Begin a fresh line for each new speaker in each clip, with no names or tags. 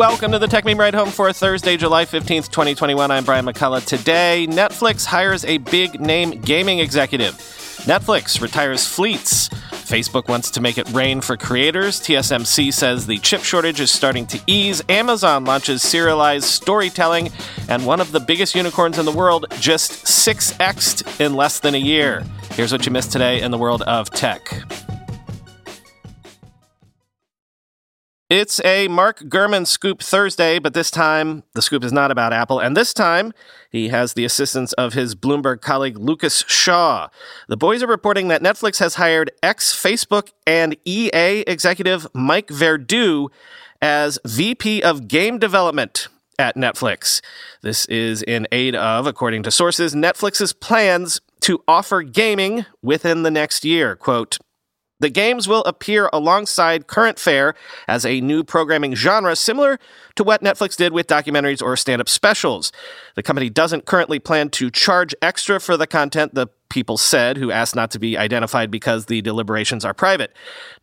Welcome to the Techmeme Ride Home for Thursday, July 15th, 2021. I'm Brian McCullough. Today, Netflix hires a big name gaming executive. Netflix retires fleets. Facebook wants to make it rain for creators. TSMC says the chip shortage is starting to ease. Amazon launches serialized storytelling. And one of the biggest unicorns in the world just 6x'd in less than a year. Here's what you missed today in the world of tech. It's a Mark Gurman Scoop Thursday, but this time the scoop is not about Apple, and this time he has the assistance of his Bloomberg colleague Lucas Shaw. The boys are reporting that Netflix has hired ex Facebook and EA executive Mike Verdu as VP of Game Development at Netflix. This is in aid of, according to sources, Netflix's plans to offer gaming within the next year. Quote, the games will appear alongside current fare as a new programming genre similar to what Netflix did with documentaries or stand up specials. The company doesn't currently plan to charge extra for the content the people said, who asked not to be identified because the deliberations are private.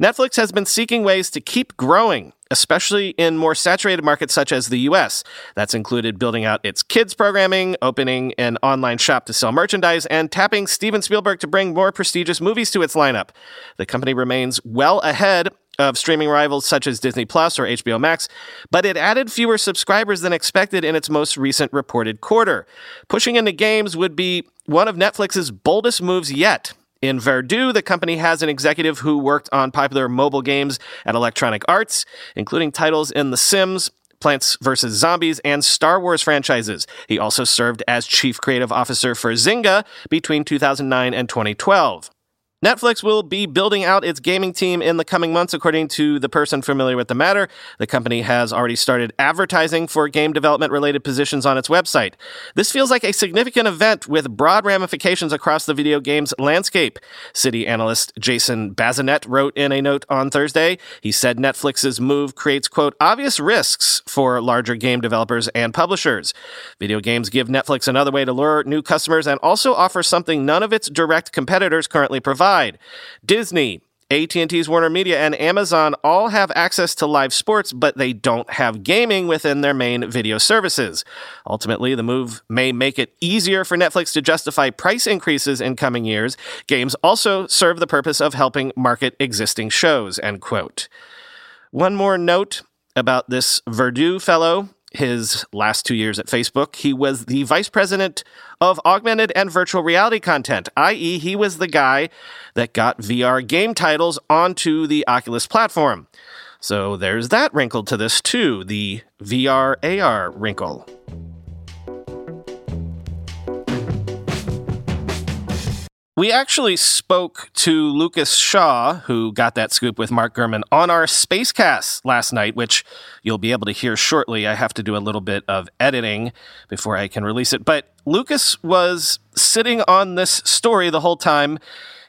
Netflix has been seeking ways to keep growing especially in more saturated markets such as the US. That's included building out its kids programming, opening an online shop to sell merchandise, and tapping Steven Spielberg to bring more prestigious movies to its lineup. The company remains well ahead of streaming rivals such as Disney Plus or HBO Max, but it added fewer subscribers than expected in its most recent reported quarter. Pushing into games would be one of Netflix's boldest moves yet. In Verdu, the company has an executive who worked on popular mobile games at Electronic Arts, including titles in The Sims, Plants vs. Zombies, and Star Wars franchises. He also served as chief creative officer for Zynga between 2009 and 2012. Netflix will be building out its gaming team in the coming months, according to the person familiar with the matter. The company has already started advertising for game development related positions on its website. This feels like a significant event with broad ramifications across the video games landscape. Citi analyst Jason Bazinet wrote in a note on Thursday. He said Netflix's move creates, quote, obvious risks for larger game developers and publishers. Video games give Netflix another way to lure new customers and also offer something none of its direct competitors currently provide Disney, AT&T's Warner Media and Amazon all have access to live sports, but they don't have gaming within their main video services. Ultimately, the move may make it easier for Netflix to justify price increases in coming years. Games also serve the purpose of helping market existing shows, end quote. One more note about this Verdu fellow his last two years at Facebook, he was the vice president of augmented and virtual reality content, i.e., he was the guy that got VR game titles onto the Oculus platform. So there's that wrinkle to this, too the VR AR wrinkle. We actually spoke to Lucas Shaw, who got that scoop with Mark Gurman, on our Spacecast last night, which you'll be able to hear shortly. I have to do a little bit of editing before I can release it. But Lucas was sitting on this story the whole time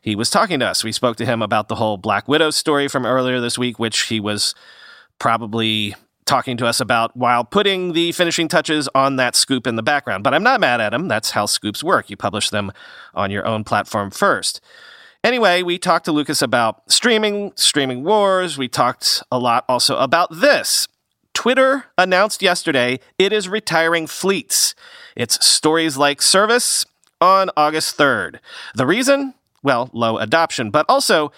he was talking to us. We spoke to him about the whole Black Widow story from earlier this week, which he was probably talking to us about while putting the finishing touches on that scoop in the background. But I'm not mad at him. That's how scoops work. You publish them on your own platform first. Anyway, we talked to Lucas about streaming, streaming wars. We talked a lot also about this. Twitter announced yesterday it is retiring fleets. It's stories like service on August 3rd. The reason? Well, low adoption, but also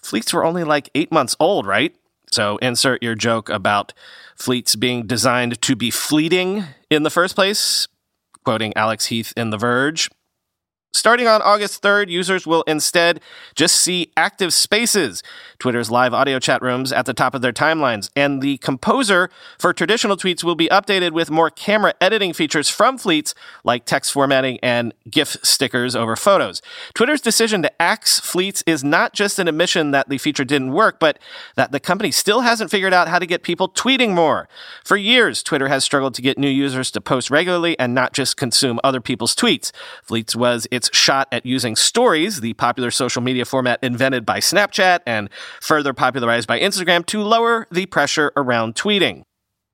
fleets were only like eight months old, right? So insert your joke about fleets being designed to be fleeting in the first place, quoting Alex Heath in The Verge. Starting on August 3rd, users will instead just see active spaces, Twitter's live audio chat rooms, at the top of their timelines. And the composer for traditional tweets will be updated with more camera editing features from fleets like text formatting and GIF stickers over photos. Twitter's decision to axe fleets is not just an admission that the feature didn't work, but that the company still hasn't figured out how to get people tweeting more. For years, Twitter has struggled to get new users to post regularly and not just consume other people's tweets. Fleets was its shot at using stories, the popular social media format invented by Snapchat and further popularized by Instagram, to lower the pressure around tweeting.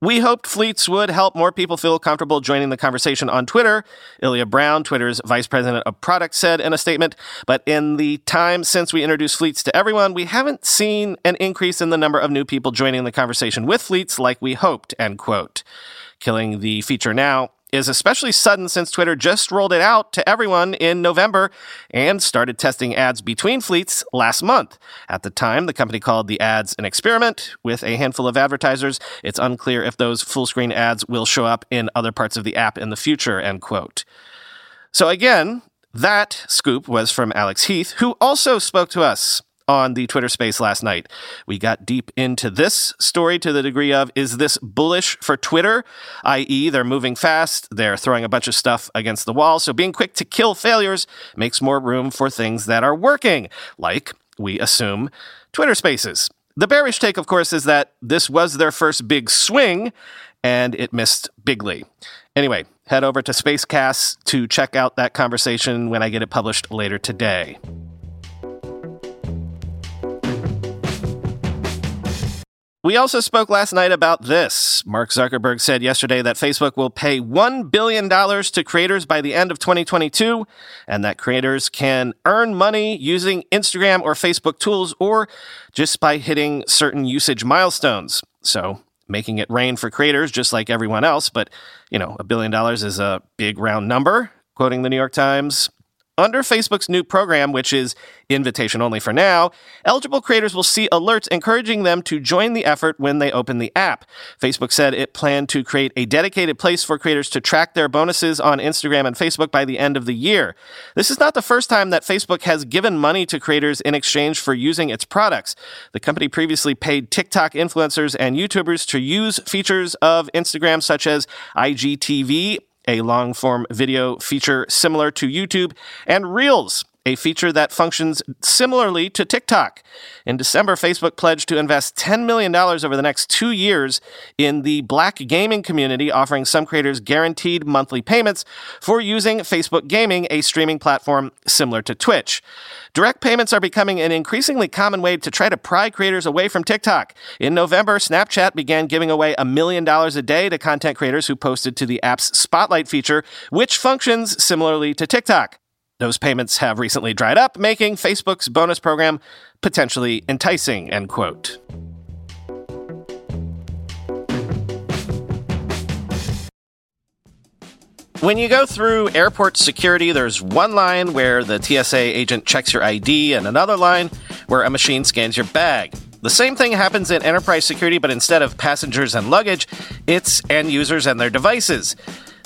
We hoped fleets would help more people feel comfortable joining the conversation on Twitter, Ilya Brown, Twitter's vice president of product, said in a statement. But in the time since we introduced fleets to everyone, we haven't seen an increase in the number of new people joining the conversation with fleets like we hoped, end quote. Killing the feature now is especially sudden since Twitter just rolled it out to everyone in November and started testing ads between fleets last month. At the time, the company called the ads an experiment with a handful of advertisers. It's unclear if those full screen ads will show up in other parts of the app in the future, end quote. So again, that scoop was from Alex Heath, who also spoke to us on the Twitter space last night. We got deep into this story to the degree of is this bullish for Twitter? I.e., they're moving fast, they're throwing a bunch of stuff against the wall, so being quick to kill failures makes more room for things that are working, like, we assume, Twitter spaces. The bearish take, of course, is that this was their first big swing and it missed bigly. Anyway, head over to Spacecast to check out that conversation when I get it published later today. We also spoke last night about this. Mark Zuckerberg said yesterday that Facebook will pay $1 billion to creators by the end of 2022, and that creators can earn money using Instagram or Facebook tools or just by hitting certain usage milestones. So, making it rain for creators just like everyone else, but, you know, a billion dollars is a big round number. Quoting the New York Times, under Facebook's new program, which is invitation only for now, eligible creators will see alerts encouraging them to join the effort when they open the app. Facebook said it planned to create a dedicated place for creators to track their bonuses on Instagram and Facebook by the end of the year. This is not the first time that Facebook has given money to creators in exchange for using its products. The company previously paid TikTok influencers and YouTubers to use features of Instagram such as IGTV a long form video feature similar to YouTube, and Reels, a feature that functions similarly to TikTok. In December, Facebook pledged to invest $10 million over the next two years in the black gaming community, offering some creators guaranteed monthly payments for using Facebook Gaming, a streaming platform similar to Twitch. Direct payments are becoming an increasingly common way to try to pry creators away from TikTok. In November, Snapchat began giving away a million dollars a day to content creators who posted to the app's Spotlight feature, which functions similarly to TikTok. Those payments have recently dried up, making Facebook's bonus program potentially enticing, end quote. When you go through airport security, there's one line where the TSA agent checks your ID and another line where a machine scans your bag. The same thing happens in enterprise security, but instead of passengers and luggage, it's end users and their devices.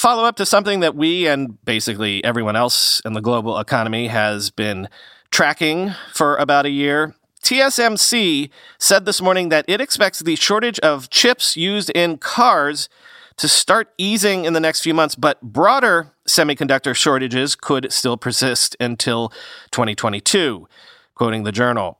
follow up to something that we and basically everyone else in the global economy has been tracking for about a year. TSMC said this morning that it expects the shortage of chips used in cars to start easing in the next few months, but broader semiconductor shortages could still persist until 2022, quoting the journal.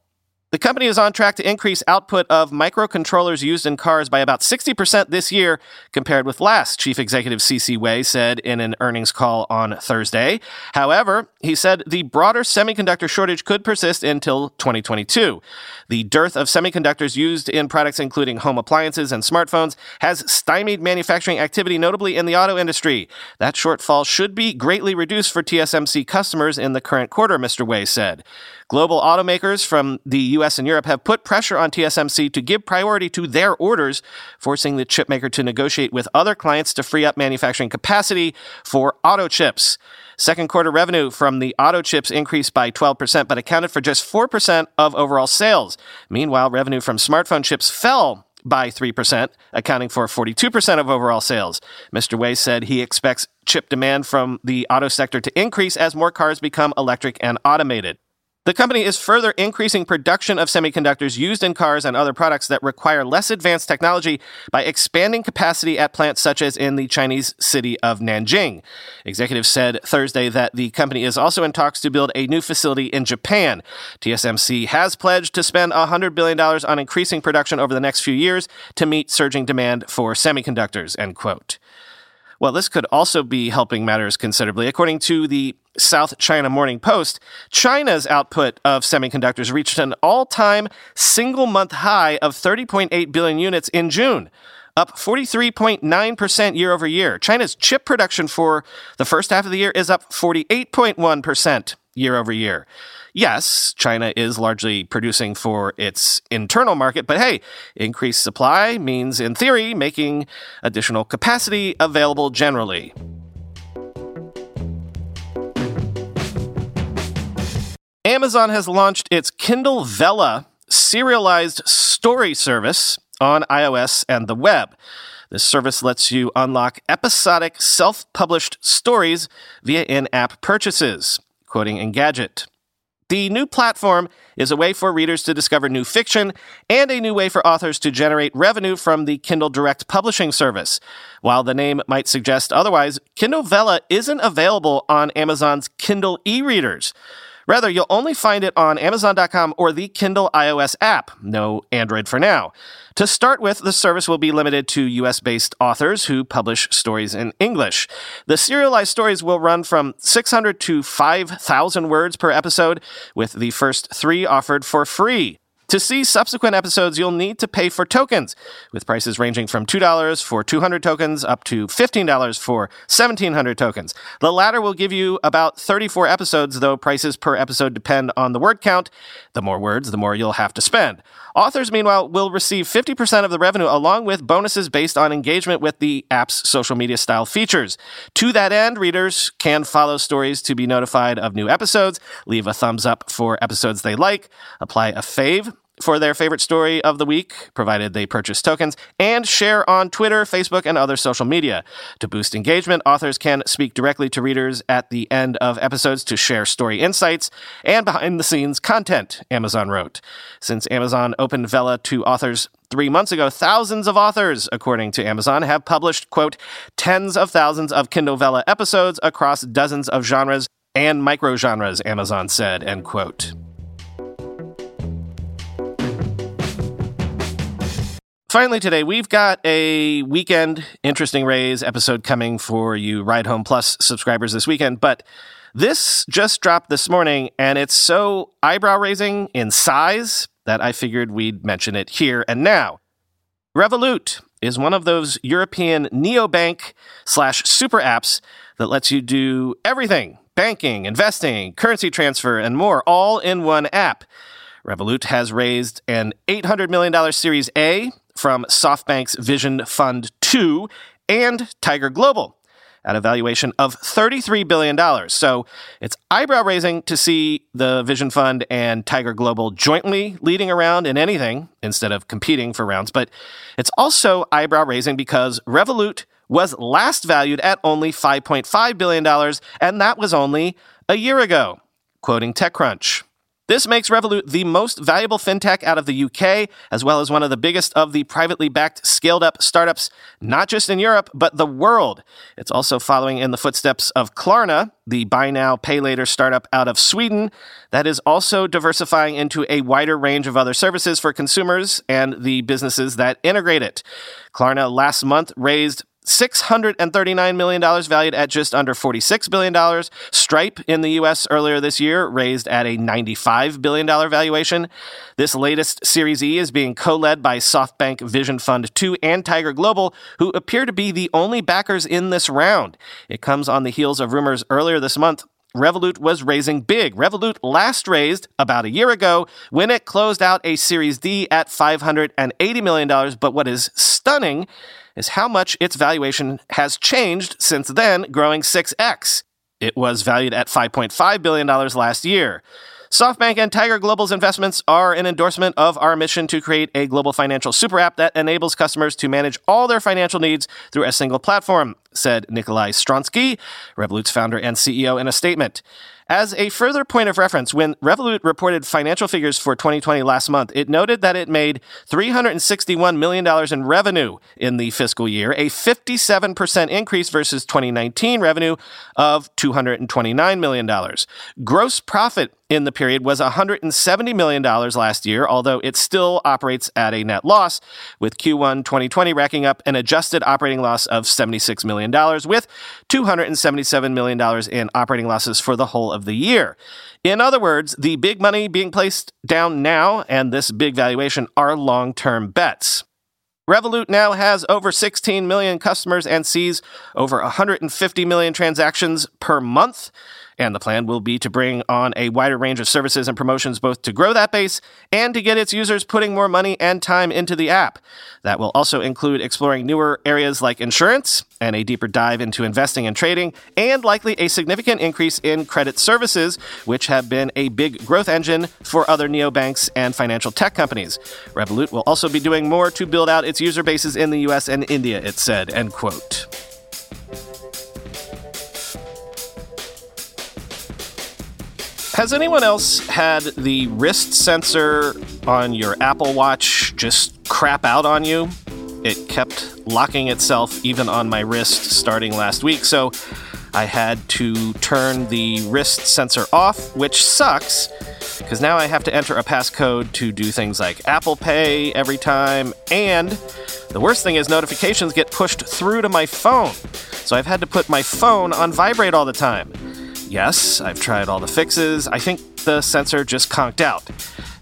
The company is on track to increase output of microcontrollers used in cars by about 60% this year compared with last, Chief Executive C.C. Wei said in an earnings call on Thursday. However, he said the broader semiconductor shortage could persist until 2022. The dearth of semiconductors used in products including home appliances and smartphones has stymied manufacturing activity, notably in the auto industry. That shortfall should be greatly reduced for TSMC customers in the current quarter, Mr. Wei said. Global automakers from the US and Europe have put pressure on TSMC to give priority to their orders, forcing the chipmaker to negotiate with other clients to free up manufacturing capacity for auto chips. Second quarter revenue from the auto chips increased by 12%, but accounted for just 4% of overall sales. Meanwhile, revenue from smartphone chips fell by 3%, accounting for 42% of overall sales. Mr. Wei said he expects chip demand from the auto sector to increase as more cars become electric and automated. The company is further increasing production of semiconductors used in cars and other products that require less advanced technology by expanding capacity at plants such as in the Chinese city of Nanjing. Executives said Thursday that the company is also in talks to build a new facility in Japan. TSMC has pledged to spend $100 billion on increasing production over the next few years to meet surging demand for semiconductors, end quote. Well, this could also be helping matters considerably. According to the South China Morning Post, China's output of semiconductors reached an all time single month high of 30.8 billion units in June up 43.9% year over year. China's chip production for the first half of the year is up 48.1% year over year. Yes, China is largely producing for its internal market, but hey, increased supply means, in theory, making additional capacity available generally. Amazon has launched its Kindle Vella serialized story service on iOS and the web. This service lets you unlock episodic self published stories via in app purchases. Quoting Engadget. The new platform is a way for readers to discover new fiction and a new way for authors to generate revenue from the Kindle Direct publishing service. While the name might suggest otherwise, Kindle Vella isn't available on Amazon's Kindle e readers. Rather, you'll only find it on Amazon.com or the Kindle iOS app. No Android for now. To start with, the service will be limited to US based authors who publish stories in English. The serialized stories will run from 600 to 5,000 words per episode, with the first three offered for free. To see subsequent episodes, you'll need to pay for tokens, with prices ranging from $2 for 200 tokens up to $15 for 1,700 tokens. The latter will give you about 34 episodes, though prices per episode depend on the word count. The more words, the more you'll have to spend. Authors, meanwhile, will receive 50% of the revenue along with bonuses based on engagement with the app's social media style features. To that end, readers can follow stories to be notified of new episodes, leave a thumbs up for episodes they like, apply a fave for their favorite story of the week, provided they purchase tokens, and share on Twitter, Facebook, and other social media. To boost engagement, authors can speak directly to readers at the end of episodes to share story insights and behind the scenes content, Amazon wrote. Since Amazon opened Vella to authors three months ago, thousands of authors, according to Amazon, have published, quote, tens of thousands of Kindle Vella episodes across dozens of genres and micro genres, Amazon said, end quote. Finally, today, we've got a weekend interesting raise episode coming for you Ride Home Plus subscribers this weekend. But this just dropped this morning, and it's so eyebrow raising in size that I figured we'd mention it here and now. Revolut, is one of those European neobank slash super apps that lets you do everything banking, investing, currency transfer, and more all in one app. Revolut has raised an $800 million Series A from SoftBank's Vision Fund 2 and Tiger Global at a valuation of $33 billion. So it's eyebrow raising to see the Vision Fund and Tiger Global jointly leading around in anything instead of competing for rounds. But it's also eyebrow raising because Revolut was last valued at only $5.5 billion, and that was only a year ago, quoting TechCrunch. This makes Revolut the most valuable fintech out of the UK, as well as one of the biggest of the privately backed, scaled up startups, not just in Europe, but the world. It's also following in the footsteps of Klarna, the buy now, pay later startup out of Sweden, that is also diversifying into a wider range of other services for consumers and the businesses that integrate it. Klarna last month raised $639 million valued at just under $46 billion. Stripe in the US earlier this year raised at a $95 billion valuation. This latest Series E is being co led by SoftBank Vision Fund 2 and Tiger Global, who appear to be the only backers in this round. It comes on the heels of rumors earlier this month Revolut was raising big. Revolut last raised about a year ago when it closed out a Series D at $580 million. But what is stunning is how much its valuation has changed since then, growing 6x. It was valued at $5.5 billion last year. SoftBank and Tiger Global's investments are an endorsement of our mission to create a global financial super app that enables customers to manage all their financial needs through a single platform, said Nikolai Storonsky, Revolut's founder and CEO, in a statement. As a further point of reference, when Revolut reported financial figures for 2020 last month, it noted that it made $361 million in revenue in the fiscal year, a 57% increase versus 2019 revenue of $229 million. Gross profit in the period was $170 million last year, although it still operates at a net loss, with Q1 2020 racking up an adjusted operating loss of $76 million, with $277 million in operating losses for the whole of the year. In other words, the big money being placed down now and this big valuation are long term bets. Revolut now has over 16 million customers and sees over 150 million transactions per month. And the plan will be to bring on a wider range of services and promotions both to grow that base and to get its users putting more money and time into the app. That will also include exploring newer areas like insurance and a deeper dive into investing and trading, and likely a significant increase in credit services, which have been a big growth engine for other neobanks and financial tech companies. Revolut will also be doing more to build out its user bases in the US and India, it said, end quote. Has anyone else had the wrist sensor on your Apple Watch just crap out on you? It kept locking itself even on my wrist starting last week, so I had to turn the wrist sensor off, which sucks because now I have to enter a passcode to do things like Apple Pay every time, and the worst thing is notifications get pushed through to my phone. So I've had to put my phone on vibrate all the time. Yes, I've tried all the fixes. I think the sensor just conked out.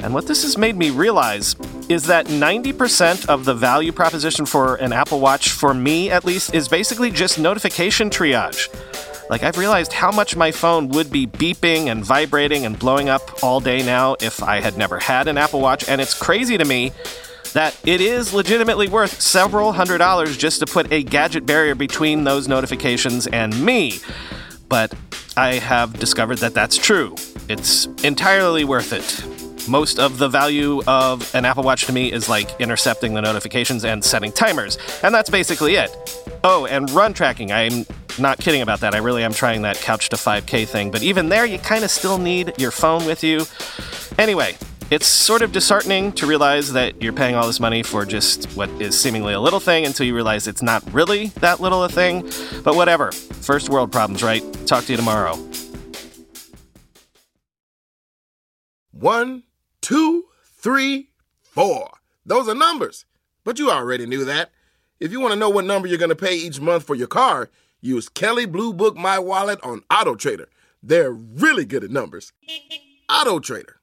And what this has made me realize is that 90% of the value proposition for an Apple Watch, for me at least, is basically just notification triage. Like, I've realized how much my phone would be beeping and vibrating and blowing up all day now if I had never had an Apple Watch, and it's crazy to me that it is legitimately worth several hundred dollars just to put a gadget barrier between those notifications and me. But I have discovered that that's true. It's entirely worth it. Most of the value of an Apple Watch to me is like intercepting the notifications and setting timers, and that's basically it. Oh, and run tracking. I'm not kidding about that. I really am trying that couch to 5K thing, but even there, you kind of still need your phone with you. Anyway, it's sort of disheartening to realize that you're paying all this money for just what is seemingly a little thing until you realize it's not really that little a thing. But whatever. First world problems, right? Talk to you tomorrow.
One, two, three, four. Those are numbers. But you already knew that. If you want to know what number you're going to pay each month for your car, use Kelley Blue Book My Wallet on Auto Trader. They're really good at numbers. Auto Trader.